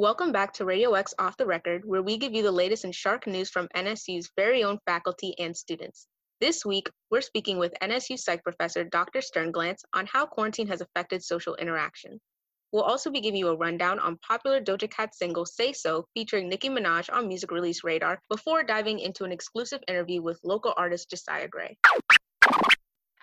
Welcome back to Radio X Off the Record, where we give you the latest in shark news from NSU's very own faculty and students. This week, we're speaking with NSU Psych professor Dr. Sternglanz on how quarantine has affected social interaction. We'll also be giving you a rundown on popular Doja Cat single Say So featuring Nicki Minaj on Music Release Radar before diving into an exclusive interview with local artist Josiah Gray.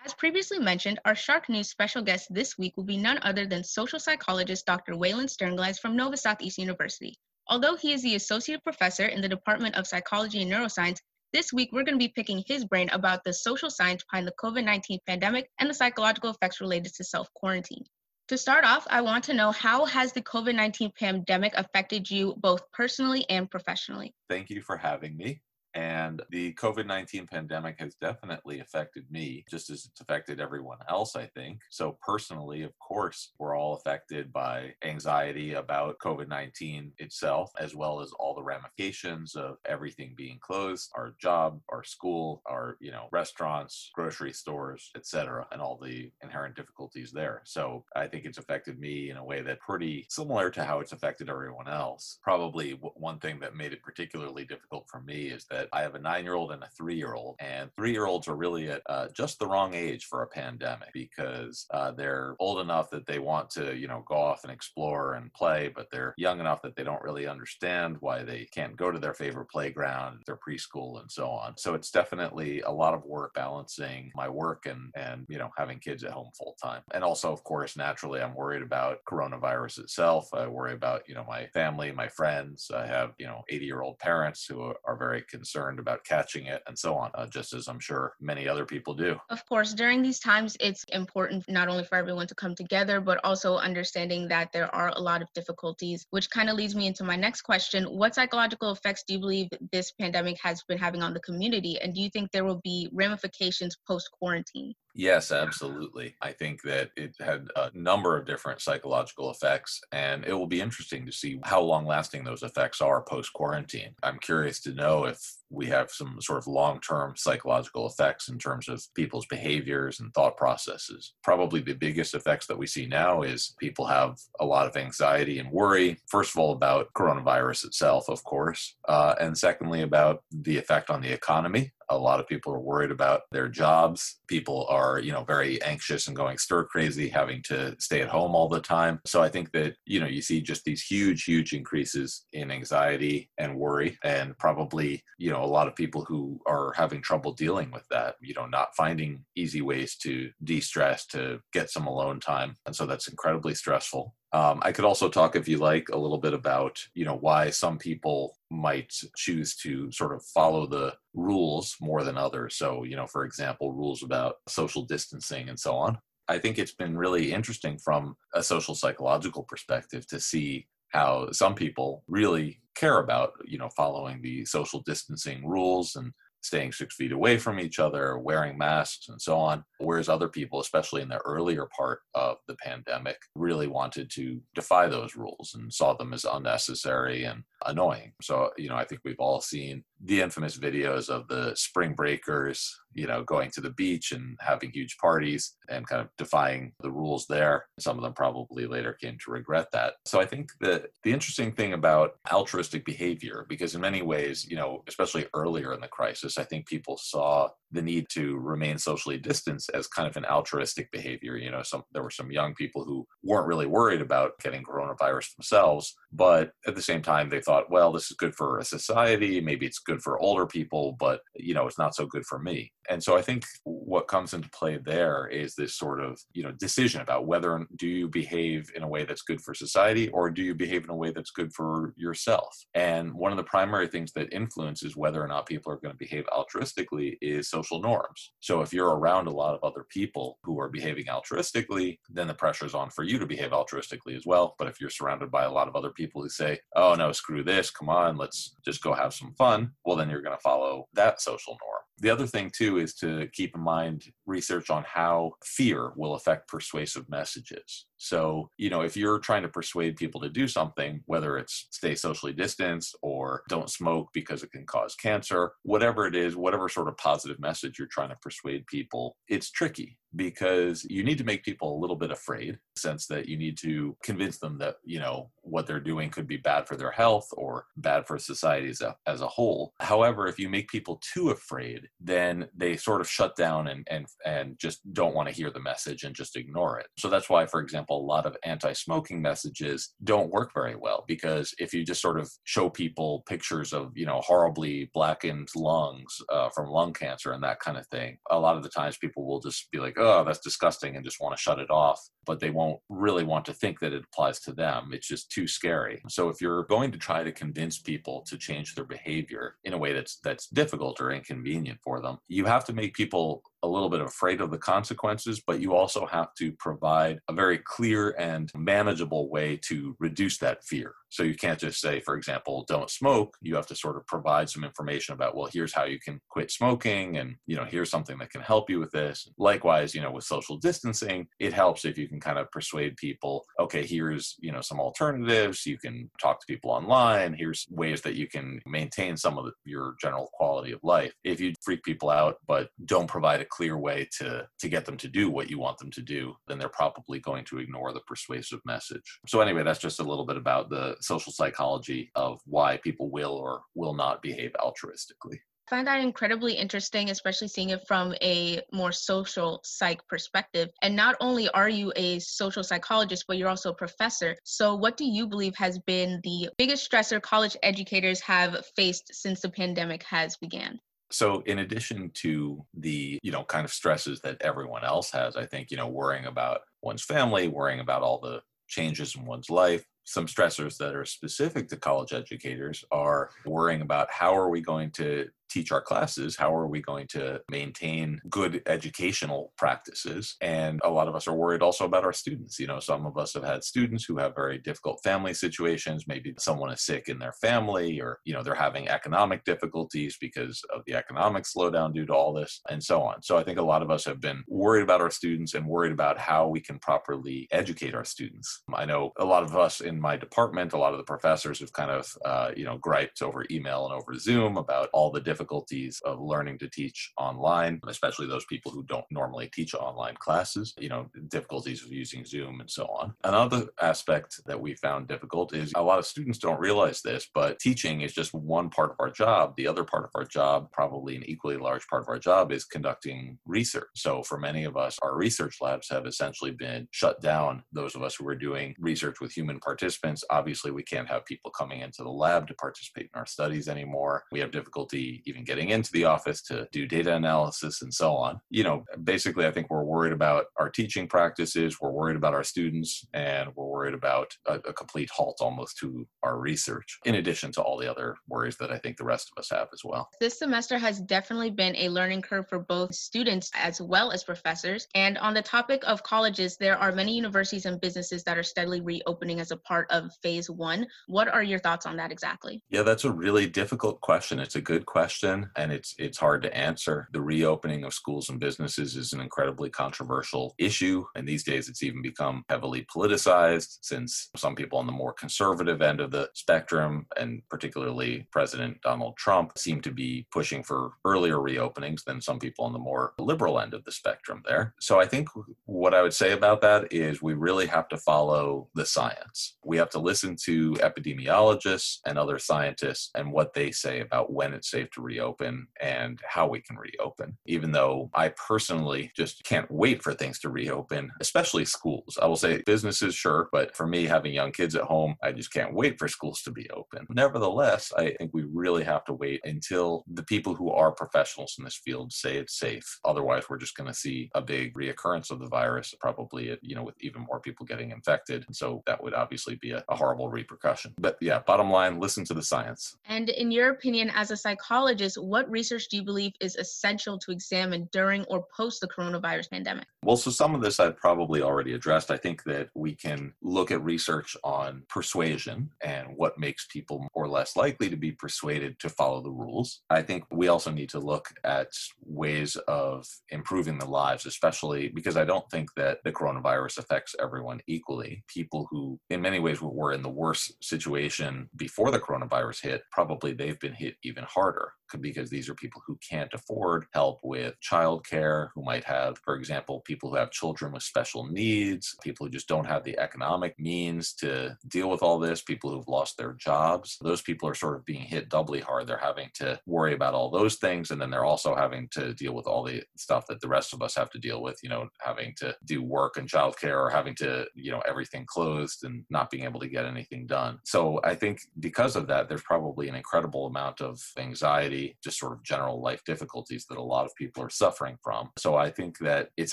As previously mentioned, our Shark News special guest this week will be none other than social psychologist Dr. Weylin Sternglanz from Nova Southeast University. Although he is the associate professor in the Department of Psychology and Neuroscience, this week we're going to be picking his brain about the social science behind the COVID 19 pandemic and the psychological effects related to self quarantine. To start off, I want to know how has the COVID 19 pandemic affected you both personally and professionally? Thank you for having me. And the COVID 19 pandemic has definitely affected me, just as it's affected everyone else, I think. So, personally, of course, we're all affected by anxiety about COVID 19 itself, as well as all the ramifications of everything being closed our job, our school, our you know restaurants, grocery stores, etc., and all the inherent difficulties there. So, I think it's affected me in a way that pretty similar to how it's affected everyone else. Probably one thing that made it particularly difficult for me is that that I have a nine year old and a three year old, and three year olds are really at uh, just the wrong age for a pandemic because uh, they're old enough that they want to, you know, go off and explore and play, but they're young enough that they don't really understand why they can't go to their favorite playground, their preschool, and so on. So it's definitely a lot of work balancing my work and and you know having kids at home full time, and also of course naturally I'm worried about coronavirus itself. I worry about you know my family, my friends. I have you know 80 year old parents who are very concerned concerned about catching it and so on, uh, just as I'm sure many other people do. Of course, during these times, it's important not only for everyone to come together, but also understanding that there are a lot of difficulties, which kind of leads me into my next question. What psychological effects do you believe this pandemic has been having on the community? And do you think there will be ramifications post quarantine? Yes, absolutely. I think that it had a number of different psychological effects, and it will be interesting to see how long lasting those effects are post quarantine. I'm curious to know if we have some sort of long term psychological effects in terms of people's behaviors and thought processes. Probably the biggest effects that we see now is people have a lot of anxiety and worry, first of all, about coronavirus itself, of course, uh, and secondly, about the effect on the economy a lot of people are worried about their jobs. People are you know very anxious and going stir crazy having to stay at home all the time. So i think that you know you see just these huge huge increases in anxiety and worry and probably you know a lot of people who are having trouble dealing with that you know not finding easy ways to de-stress to get some alone time. And so that's incredibly stressful um, I could also talk, if you like, a little bit about you know why some people might choose to sort of follow the rules more than others. So you know, for example, rules about social distancing and so on. I think it's been really interesting from a social psychological perspective to see how some people really care about you know following the social distancing rules and staying six feet away from each other, wearing masks, and so on. Whereas other people, especially in the earlier part of the pandemic, really wanted to defy those rules and saw them as unnecessary and annoying. So, you know, I think we've all seen the infamous videos of the spring breakers, you know, going to the beach and having huge parties and kind of defying the rules there. Some of them probably later came to regret that. So I think that the interesting thing about altruistic behavior, because in many ways, you know, especially earlier in the crisis, I think people saw the need to remain socially distanced as kind of an altruistic behavior. You know, some there were some young people who weren't really worried about getting coronavirus themselves, but at the same time they thought, well, this is good for a society, maybe it's good for older people, but you know, it's not so good for me. And so I think what comes into play there is this sort of, you know, decision about whether do you behave in a way that's good for society or do you behave in a way that's good for yourself. And one of the primary things that influences whether or not people are going to behave altruistically is social norms. So if you're around a lot of other people who are behaving altruistically, then the pressure is on for you to behave altruistically as well. But if you're surrounded by a lot of other people who say, oh no, screw this, come on, let's just go have some fun, well, then you're going to follow that social norm. The other thing, too, is to keep in mind research on how fear will affect persuasive messages. So, you know, if you're trying to persuade people to do something, whether it's stay socially distanced or don't smoke because it can cause cancer, whatever it is, whatever sort of positive message you're trying to persuade people, it's tricky because you need to make people a little bit afraid sense that you need to convince them that you know what they're doing could be bad for their health or bad for society as a, as a whole however if you make people too afraid then they sort of shut down and and and just don't want to hear the message and just ignore it so that's why for example a lot of anti-smoking messages don't work very well because if you just sort of show people pictures of you know horribly blackened lungs uh, from lung cancer and that kind of thing a lot of the times people will just be like oh, that's disgusting, and just want to shut it off. But they won't really want to think that it applies to them. It's just too scary. So if you're going to try to convince people to change their behavior in a way that's that's difficult or inconvenient for them, you have to make people a little bit afraid of the consequences, but you also have to provide a very clear and manageable way to reduce that fear. So you can't just say, for example, don't smoke. You have to sort of provide some information about, well, here's how you can quit smoking and, you know, here's something that can help you with this. Likewise, you know, with social distancing, it helps if you can kind of persuade people, okay, here's, you know, some alternatives. You can talk to people online. Here's ways that you can maintain some of the, your general quality of life. If you freak people out, but don't provide a clear way to to get them to do what you want them to do then they're probably going to ignore the persuasive message so anyway that's just a little bit about the social psychology of why people will or will not behave altruistically I find that incredibly interesting, especially seeing it from a more social psych perspective. And not only are you a social psychologist, but you're also a professor. So, what do you believe has been the biggest stressor college educators have faced since the pandemic has began? So, in addition to the, you know, kind of stresses that everyone else has, I think, you know, worrying about one's family, worrying about all the changes in one's life, some stressors that are specific to college educators are worrying about how are we going to teach our classes? How are we going to maintain good educational practices? And a lot of us are worried also about our students. You know, some of us have had students who have very difficult family situations. Maybe someone is sick in their family, or, you know, they're having economic difficulties because of the economic slowdown due to all this, and so on. So I think a lot of us have been worried about our students and worried about how we can properly educate our students. I know a lot of us in my department, a lot of the professors have kind of, uh, you know, griped over email and over Zoom about all the different difficulties of learning to teach online, especially those people who don't normally teach online classes, you know, difficulties of using Zoom and so on. Another aspect that we found difficult is a lot of students don't realize this, but teaching is just one part of our job. The other part of our job, probably an equally large part of our job, is conducting research. So for many of us, our research labs have essentially been shut down. Those of us who are doing research with human participants, obviously we can't have people coming into the lab to participate in our studies anymore. We have difficulty even getting into the office to do data analysis and so on. You know, basically, I think we're worried about our teaching practices, we're worried about our students, and we're worried about a, a complete halt almost to our research, in addition to all the other worries that I think the rest of us have as well. This semester has definitely been a learning curve for both students as well as professors. And on the topic of colleges, there are many universities and businesses that are steadily reopening as a part of phase one. What are your thoughts on that exactly? Yeah, that's a really difficult question. It's a good question question and it's it's hard to answer. The reopening of schools and businesses is an incredibly controversial issue and these days it's even become heavily politicized since some people on the more conservative end of the spectrum and particularly President Donald Trump seem to be pushing for earlier reopenings than some people on the more liberal end of the spectrum there. So I think what I would say about that is we really have to follow the science. We have to listen to epidemiologists and other scientists and what they say about when it's safe to reopen and how we can reopen. Even though I personally just can't wait for things to reopen, especially schools. I will say businesses, sure, but for me, having young kids at home, I just can't wait for schools to be open. Nevertheless, I think we really have to wait until the people who are professionals in this field say it's safe. Otherwise, we're just going to see a big reoccurrence of the virus, probably, you know, with even more people getting infected. And so that would obviously be a, a horrible repercussion. But yeah, bottom line, listen to the science. And in your opinion, as a psychologist, what research do you believe is essential to examine during or post the coronavirus pandemic? Well, so some of this I've probably already addressed. I think that we can look at research on persuasion and what makes people more or less likely to be persuaded to follow the rules. I think we also need to look at ways of improving the lives, especially because I don't think that the coronavirus affects everyone equally. People who, in many ways, were in the worst situation before the coronavirus hit, probably they've been hit even harder because these are people who can't afford help with childcare, who might have, for example, people who have children with special needs, people who just don't have the economic means to deal with all this, people who've lost their jobs. Those people are sort of being hit doubly hard. They're having to worry about all those things, and then they're also having to deal with all the stuff that the rest of us have to deal with, you know, having to do work and childcare or having to, you know, everything closed and not being able to get anything done. So I think because of that, there's probably an incredible amount of anxiety just sort of general life difficulties that a lot of people are suffering from. So I think that it's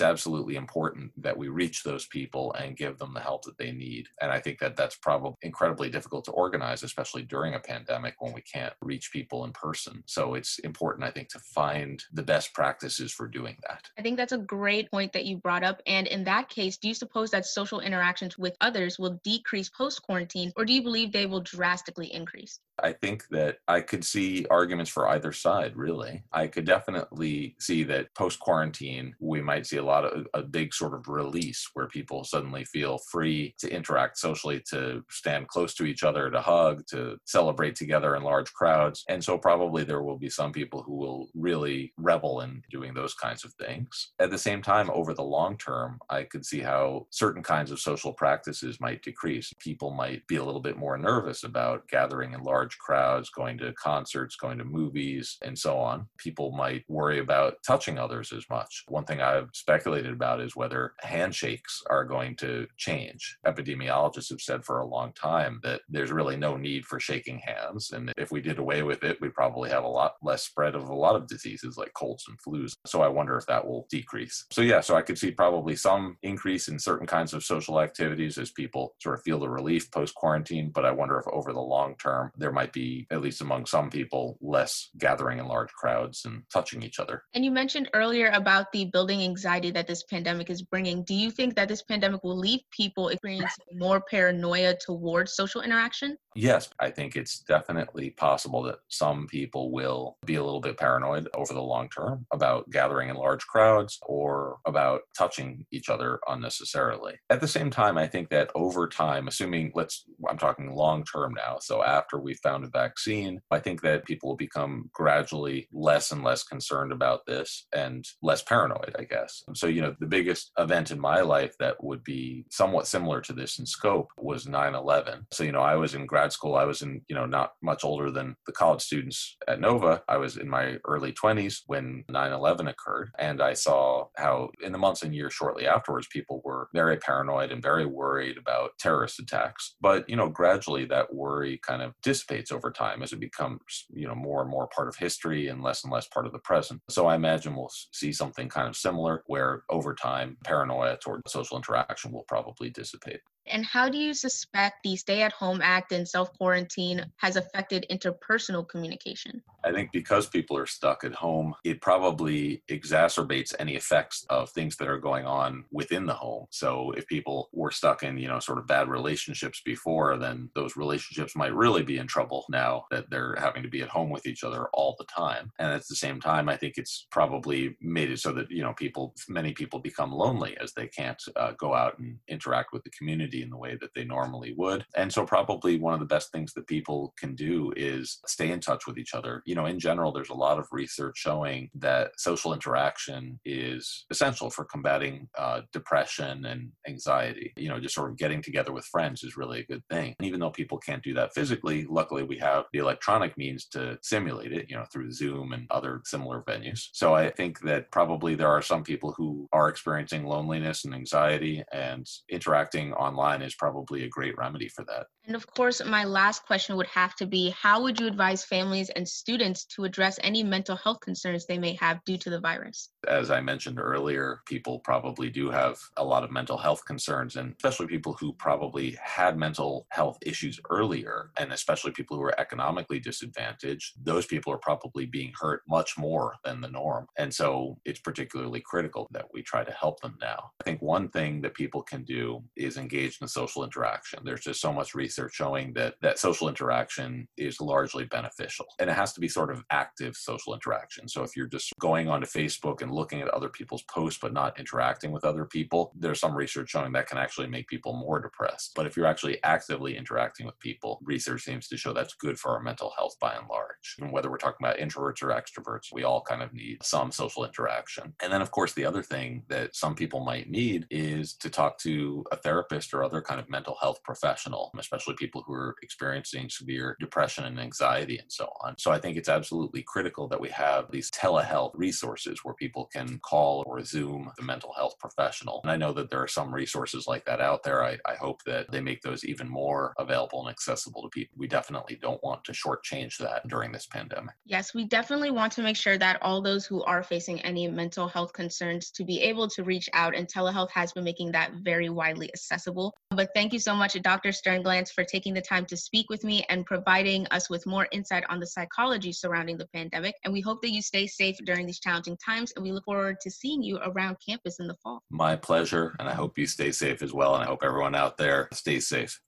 absolutely important that we reach those people and give them the help that they need. And I think that that's probably incredibly difficult to organize, especially during a pandemic when we can't reach people in person. So it's important, I think, to find the best practices for doing that. I think that's a great point that you brought up. And in that case, do you suppose that social interactions with others will decrease post quarantine, or do you believe they will drastically increase? I think that I could see arguments for either side, really. I could definitely see that post quarantine, we might see a lot of a big sort of release where people suddenly feel free to interact socially, to stand close to each other, to hug, to celebrate together in large crowds. And so, probably there will be some people who will really revel in doing those kinds of things. At the same time, over the long term, I could see how certain kinds of social practices might decrease. People might be a little bit more nervous about gathering in large large crowds, going to concerts, going to movies, and so on. People might worry about touching others as much. One thing I've speculated about is whether handshakes are going to change. Epidemiologists have said for a long time that there's really no need for shaking hands. And if we did away with it, we'd probably have a lot less spread of a lot of diseases like colds and flus. So I wonder if that will decrease. So, yeah, so I could see probably some increase in certain kinds of social activities as people sort of feel the relief post quarantine. But I wonder if over the long term, there might be, at least among some people, less gathering in large crowds and touching each other. And you mentioned earlier about the building anxiety that this pandemic is bringing. Do you think that this pandemic will leave people experiencing more paranoia towards social interaction? Yes, I think it's definitely possible that some people will be a little bit paranoid over the long term about gathering in large crowds or about touching each other unnecessarily. At the same time, I think that over time, assuming let's, I'm talking long term now, so after we found a vaccine, I think that people will become gradually less and less concerned about this and less paranoid, I guess. So, you know, the biggest event in my life that would be somewhat similar to this in scope was 9 11. So, you know, I was in grad grad school, I was in, you know, not much older than the college students at Nova. I was in my early 20s when 9 11 occurred. And I saw how, in the months and years shortly afterwards, people were very paranoid and very worried about terrorist attacks. But, you know, gradually that worry kind of dissipates over time as it becomes, you know, more and more part of history and less and less part of the present. So I imagine we'll see something kind of similar where over time, paranoia toward social interaction will probably dissipate. And how do you suspect the Stay at Home Act and self quarantine has affected interpersonal communication? I think because people are stuck at home, it probably exacerbates any effects of things that are going on within the home. So if people were stuck in, you know, sort of bad relationships before, then those relationships might really be in trouble now that they're having to be at home with each other all the time. And at the same time, I think it's probably made it so that, you know, people, many people become lonely as they can't uh, go out and interact with the community in the way that they normally would. And so, probably one of the best things that people can do is stay in touch with each other. You know, in general, there's a lot of research showing that social interaction is essential for combating uh, depression and anxiety. You know, just sort of getting together with friends is really a good thing. And even though people can't do that physically, luckily we have the electronic means to simulate it, you know, through Zoom and other similar venues. So I think that probably there are some people who are experiencing loneliness and anxiety and interacting online online is probably a great remedy for that. And of course, my last question would have to be how would you advise families and students to address any mental health concerns they may have due to the virus? As I mentioned earlier, people probably do have a lot of mental health concerns, and especially people who probably had mental health issues earlier, and especially people who are economically disadvantaged. Those people are probably being hurt much more than the norm. And so it's particularly critical that we try to help them now. I think one thing that people can do is engage in social interaction. There's just so much research research showing that that social interaction is largely beneficial and it has to be sort of active social interaction. So if you're just going onto facebook and looking at other people's posts but not interacting with other people there's some research showing that can actually make people more depressed. But if you're actually actively interacting with people research seems to show that's good for our mental health by and large. And whether we're talking about introverts or extroverts we all kind of need some social interaction. And then of course the other thing that some people might need is to talk to a therapist or other kind of mental health professional especially especially people who are experiencing severe depression and anxiety and so on. So I think it's absolutely critical that we have these telehealth resources where people can call or Zoom the mental health professional. And I know that there are some resources like that out there. I, I hope that they make those even more available and accessible to people. We definitely don't want to shortchange that during this pandemic. Yes, we definitely want to make sure that all those who are facing any mental health concerns to be able to reach out, and telehealth has been making that very widely accessible. But thank you so much, Dr. Sternglanz, for taking the time to speak with me and providing us with more insight on the psychology surrounding the pandemic. And we hope that you stay safe during these challenging times. And we look forward to seeing you around campus in the fall. My pleasure. And I hope you stay safe as well. And I hope everyone out there stays safe.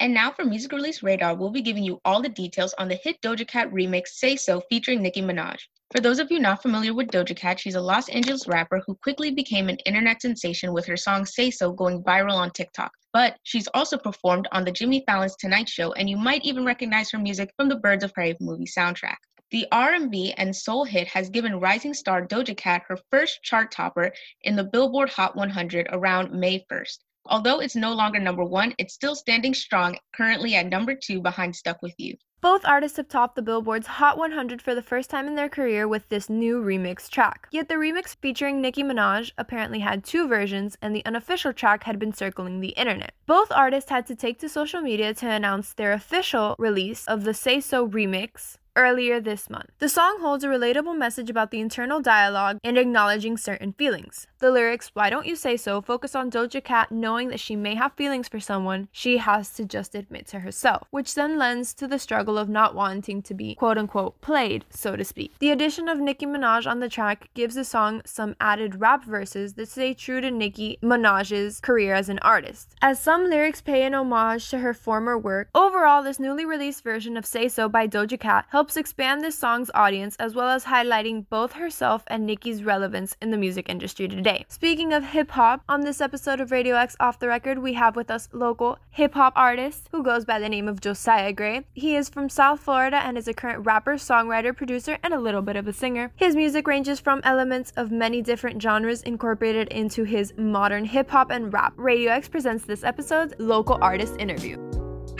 And now for Music Release Radar, we'll be giving you all the details on the hit Doja Cat remix Say So featuring Nicki Minaj. For those of you not familiar with Doja Cat, she's a Los Angeles rapper who quickly became an internet sensation with her song Say So going viral on TikTok. But she's also performed on the Jimmy Fallon's Tonight Show, and you might even recognize her music from the Birds of Prey movie soundtrack. The R&B and soul hit has given rising star Doja Cat her first chart topper in the Billboard Hot 100 around May 1st. Although it's no longer number one, it's still standing strong, currently at number two behind Stuck With You. Both artists have topped the Billboard's Hot 100 for the first time in their career with this new remix track. Yet the remix featuring Nicki Minaj apparently had two versions, and the unofficial track had been circling the internet. Both artists had to take to social media to announce their official release of the Say So remix, earlier this month. The song holds a relatable message about the internal dialogue and acknowledging certain feelings. The lyrics, Why Don't You Say So, focus on Doja Cat knowing that she may have feelings for someone she has to just admit to herself, which then lends to the struggle of not wanting to be quote unquote played, so to speak. The addition of Nicki Minaj on the track gives the song some added rap verses that stay true to Nicki Minaj's career as an artist. As some lyrics pay an homage to her former work, overall, this newly released version of Say So by Doja Cat helps helps expand this song's audience as well as highlighting both herself and Nicki's relevance in the music industry today. Speaking of hip hop, on this episode of Radio X Off the Record, we have with us local hip hop artist who goes by the name of Josiah Gray. He is from South Florida and is a current rapper, songwriter, producer, and a little bit of a singer. His music ranges from elements of many different genres incorporated into his modern hip hop and rap. Radio X presents this episode's local artist interview.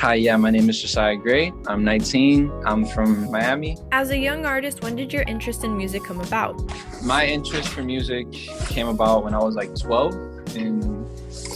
Hi, yeah, my name is Josiah Gray. I'm 19. I'm from Miami. As a young artist, when did your interest in music come about? My interest for music came about when I was like 12 and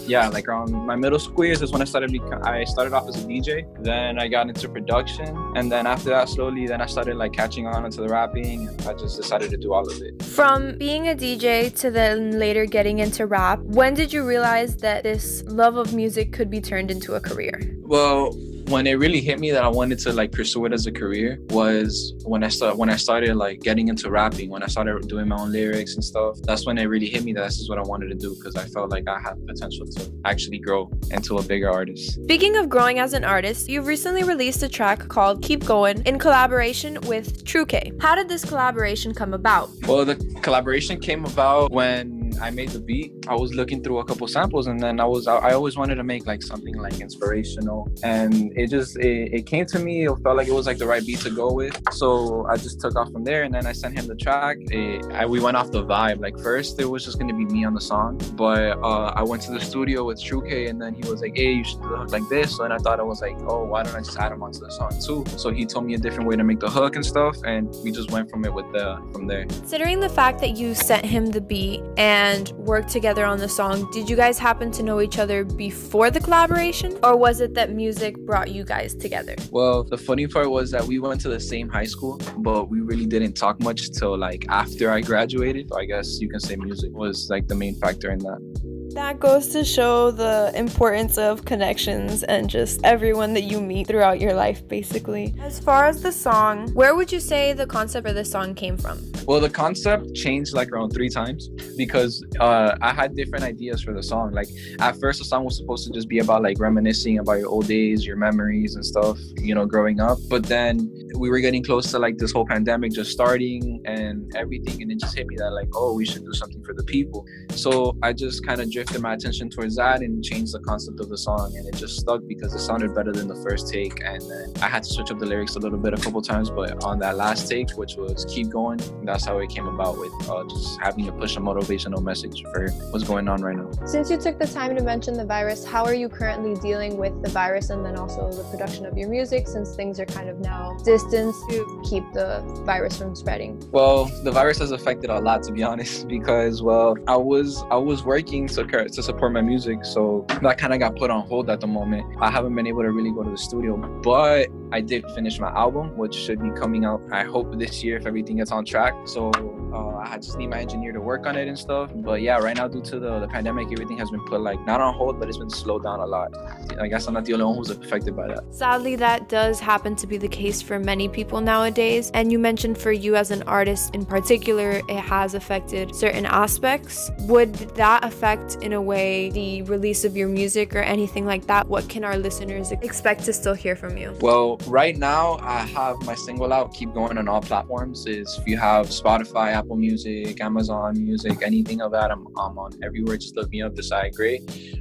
yeah, like around my middle school years is when I started. Beca- I started off as a DJ. Then I got into production, and then after that, slowly, then I started like catching on into the rapping, and I just decided to do all of it. From being a DJ to then later getting into rap, when did you realize that this love of music could be turned into a career? Well, when it really hit me that I wanted to like pursue it as a career was when I start when I started like getting into rapping, when I started doing my own lyrics and stuff. That's when it really hit me that this is what I wanted to do because I felt like I had potential to actually grow into a bigger artist. Speaking of growing as an artist, you've recently released a track called Keep Going in collaboration with True K. How did this collaboration come about? Well, the collaboration came about when I made the beat, I was looking through a couple samples, and then I was I always wanted to make like something like inspirational, and it just it, it came to me. It felt like it was like the right beat to go with, so I just took off from there, and then I sent him the track. It, I, we went off the vibe. Like first, it was just gonna be me on the song, but uh, I went to the studio with True K, and then he was like, "Hey, you should do the hook like this," and I thought I was like, "Oh, why don't I just add him onto the song too?" So he told me a different way to make the hook and stuff, and we just went from it with the from there. Considering the fact that you sent him the beat and and worked together on the song, did you guys happen to know each other before the collaboration? Or was it that music brought you guys together? Well, the funny part was that we went to the same high school, but we really didn't talk much till like after I graduated. So I guess you can say music was like the main factor in that. That goes to show the importance of connections and just everyone that you meet throughout your life, basically. As far as the song, where would you say the concept for this song came from? Well, the concept changed like around three times because uh, I had different ideas for the song. Like at first, the song was supposed to just be about like reminiscing about your old days, your memories and stuff, you know, growing up. But then we were getting close to like this whole pandemic just starting and everything, and it just hit me that like, oh, we should do something for the people. So I just kind of drifted my attention towards that and changed the concept of the song and it just stuck because it sounded better than the first take and then I had to switch up the lyrics a little bit a couple times but on that last take which was keep going that's how it came about with uh, just having to push a motivational message for what's going on right now. Since you took the time to mention the virus, how are you currently dealing with the virus and then also the production of your music since things are kind of now distanced to keep the virus from spreading? Well, the virus has affected a lot to be honest because well, I was I was working to support my music. So that kind of got put on hold at the moment. I haven't been able to really go to the studio, but I did finish my album, which should be coming out, I hope, this year if everything gets on track. So uh, I just need my engineer to work on it and stuff. But yeah, right now, due to the, the pandemic, everything has been put like not on hold, but it's been slowed down a lot. I guess I'm not the only one who's affected by that. Sadly, that does happen to be the case for many people nowadays. And you mentioned for you as an artist in particular, it has affected certain aspects. Would that affect in a way the release of your music or anything like that? What can our listeners expect to still hear from you? Well, right now I have my single out, keep going on all platforms. Is if you have Spotify, Apple Music, Amazon Music, anything of that, I'm, I'm on everywhere. Just look me up, Josiah Gray.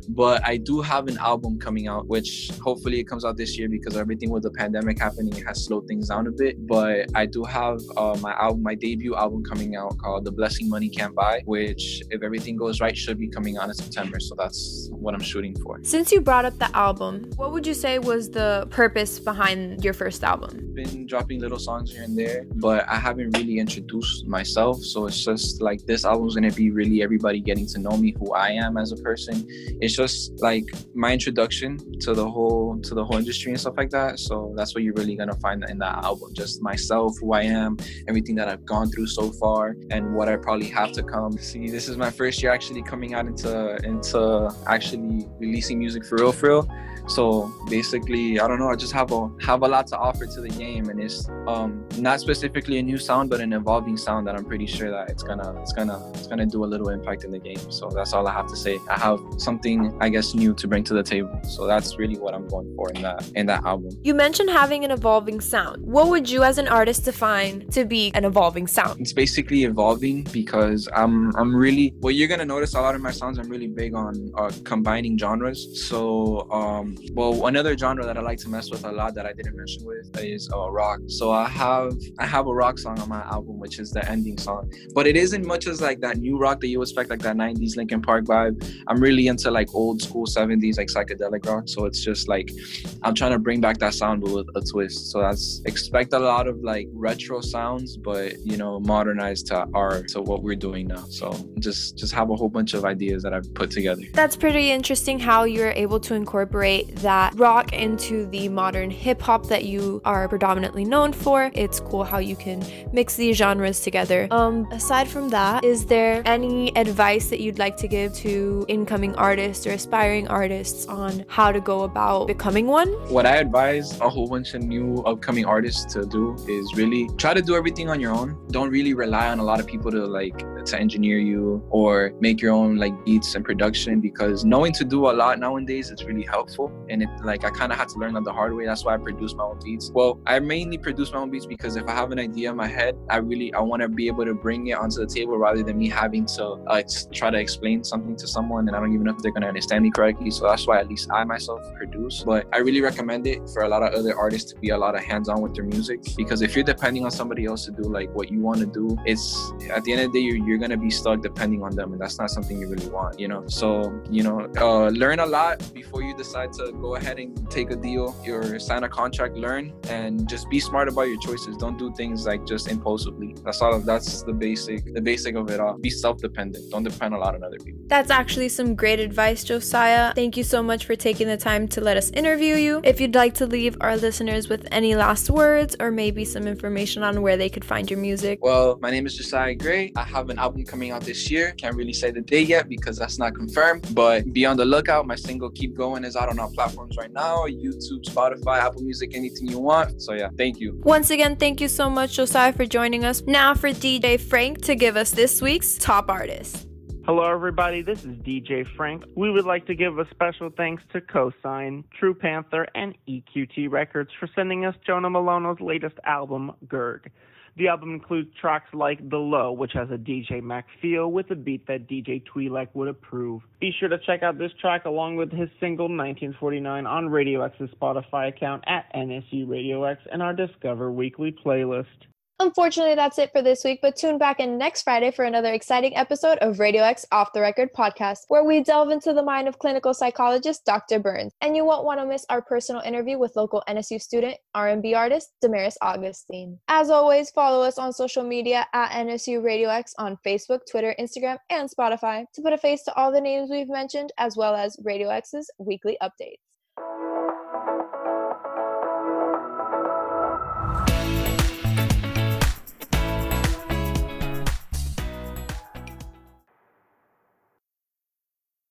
But I do have an album coming out, which hopefully it comes out this year because everything with the pandemic happening has slowed things down a bit. But I do have uh, my album, my debut album coming out called The Blessing Money Can't Buy, which if everything goes right, should be coming out in September. So that's what I'm shooting for. Since you brought up the album, what would you say was the purpose behind your first album? Been dropping little songs here and there, but I haven't really introduced myself. So it's just like this album's gonna be really everybody getting to know me, who I am as a person. It's just like my introduction to the whole to the whole industry and stuff like that. So that's what you're really gonna find in that album. Just myself, who I am, everything that I've gone through so far, and what I probably have to come. See, this is my first year actually coming out into into actually releasing music for real, for real. So basically, I don't know. I just have a have a lot to offer to the game, and it's um, not specifically a new sound, but an evolving sound that I'm pretty sure that it's gonna it's gonna it's gonna do a little impact in the game. So that's all I have to say. I have something I guess new to bring to the table. So that's really what I'm going for in that in that album. You mentioned having an evolving sound. What would you, as an artist, define to be an evolving sound? It's basically evolving because I'm I'm really what you're gonna notice a lot of my sounds. I'm really big on uh, combining genres. So um, well, another genre that I like to mess with a lot that I didn't mention with is uh, rock. So I have I have a rock song on my album, which is the ending song. But it isn't much as like that new rock that you expect, like that '90s Linkin Park vibe. I'm really into like old school '70s, like psychedelic rock. So it's just like I'm trying to bring back that sound with a twist. So that's expect a lot of like retro sounds, but you know, modernized to our to what we're doing now. So just just have a whole bunch of ideas that I've put together. That's pretty interesting how you're able to incorporate that rock into the modern hip hop that you are predominantly known for. It's cool how you can mix these genres together. Um, aside from that, is there any advice that you'd like to give to incoming artists or aspiring artists on how to go about becoming one? What I advise a whole bunch of new upcoming artists to do is really try to do everything on your own. Don't really rely on a lot of people to like to engineer you or make your own like beats and production because knowing to do a lot nowadays is really helpful and it like I kind of had to learn that the hard way. That's why I produce my own beats. Well, I mainly produce my own beats because if I have an idea in my head, I really I want to be able to bring it onto the table rather than me having to uh, try to explain something to someone and I don't even know if they're gonna understand me correctly. So that's why at least I myself produce. But I really recommend it for a lot of other artists to be a lot of hands-on with their music because if you're depending on somebody else to do like what you want to do, it's at the end of the day you're, you're gonna be stuck depending on them, and that's not something you really want, you know. So you know, uh, learn a lot before you decide to go ahead and take a deal, your sign a contract, learn, and just be smart about your choices. Don't do things like just impulsively. That's all. Of, that's the basic, the basic of it all. Be self-dependent. Don't depend a lot on other people. That's actually some great advice, Josiah. Thank you so much for taking the time to let us interview you. If you'd like to leave our listeners with any last words or maybe some information on where they could find your music. Well, my name is Josiah Gray. I have an album coming out this year. Can't really say the date yet because that's not confirmed, but be on the lookout. My single Keep Going is out on all platforms right now YouTube, Spotify, Apple Music, anything you want. So, yeah, thank you. Once again, thank you so much, Josiah, for joining us. Now for DJ Frank to give us this week's top artist. Hello, everybody. This is DJ Frank. We would like to give a special thanks to Cosign, True Panther, and EQT Records for sending us Jonah Mutono's latest album, Gurg. The album includes tracks like The Low, which has a DJ Mac feel with a beat that DJ Twi'lek would approve. Be sure to check out this track along with his single 1949 on Radio X's Spotify account at NSU Radio X and our Discover Weekly playlist. Unfortunately, that's it for this week, but tune back in next Friday for another exciting episode of Radio X Off the Record podcast, where we delve into the mind of clinical psychologist Dr. Burns. And you won't want to miss our personal interview with local NSU student, R&B artist Damaris Augustine. As always, follow us on social media at NSU Radio X on Facebook, Twitter, Instagram, and Spotify to put a face to all the names we've mentioned, as well as Radio X's weekly updates.